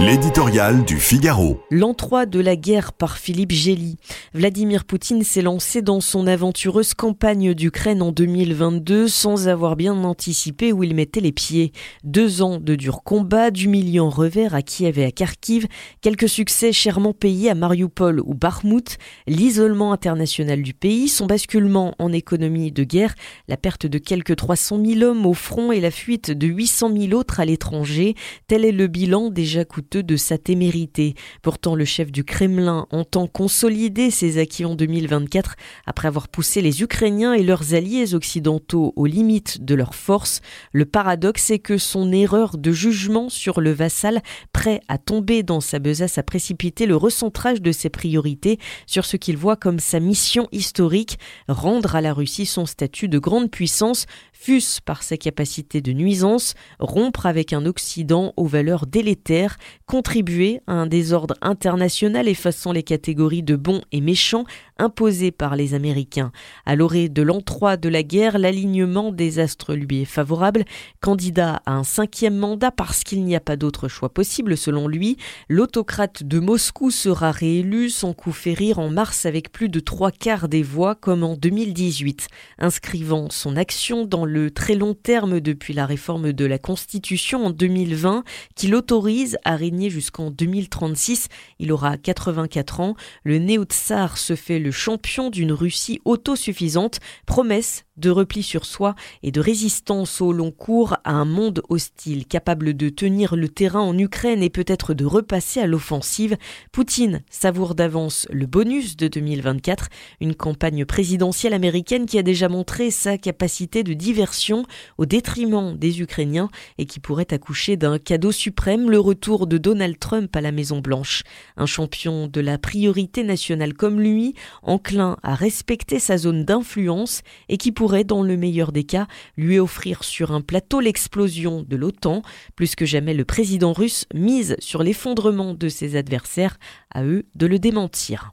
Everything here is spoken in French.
L'éditorial du Figaro. L'an 3 de la guerre par Philippe Gély. Vladimir Poutine s'est lancé dans son aventureuse campagne d'Ukraine en 2022 sans avoir bien anticipé où il mettait les pieds. Deux ans de durs combats, d'humiliants revers à Kiev et à Kharkiv, quelques succès chèrement payés à Mariupol ou Bakhmut, l'isolement international du pays, son basculement en économie de guerre, la perte de quelques 300 000 hommes au front et la fuite de 800 000 autres à l'étranger, tel est le bilan déjà coûteux de sa témérité. Pourtant, le chef du Kremlin entend consolider ses acquis en 2024 après avoir poussé les Ukrainiens et leurs alliés occidentaux aux limites de leurs forces. Le paradoxe est que son erreur de jugement sur le vassal, prêt à tomber dans sa besace, a précipité le recentrage de ses priorités sur ce qu'il voit comme sa mission historique, rendre à la Russie son statut de grande puissance, fût-ce par sa capacité de nuisance, rompre avec un Occident aux valeurs délétères, contribuer à un désordre international effaçant les catégories de bons et méchants imposées par les Américains. À l'orée de l'an 3 de la guerre, l'alignement des astres lui est favorable. Candidat à un cinquième mandat parce qu'il n'y a pas d'autre choix possible selon lui, l'autocrate de Moscou sera réélu, son coup fait rire en mars avec plus de trois quarts des voix comme en 2018, inscrivant son action dans le très long terme depuis la réforme de la Constitution en 2020 qui l'autorise à régner jusqu'en 2036. Il aura 84 ans. Le néo-tsar se fait champion d'une Russie autosuffisante, promesse de repli sur soi et de résistance au long cours à un monde hostile, capable de tenir le terrain en Ukraine et peut-être de repasser à l'offensive. Poutine savoure d'avance le bonus de 2024, une campagne présidentielle américaine qui a déjà montré sa capacité de diversion au détriment des Ukrainiens et qui pourrait accoucher d'un cadeau suprême, le retour de Donald Trump à la Maison Blanche. Un champion de la priorité nationale comme lui, enclin à respecter sa zone d'influence et qui pourrait pourrait, dans le meilleur des cas, lui offrir sur un plateau l'explosion de l'OTAN. Plus que jamais, le président russe mise sur l'effondrement de ses adversaires, à eux de le démentir.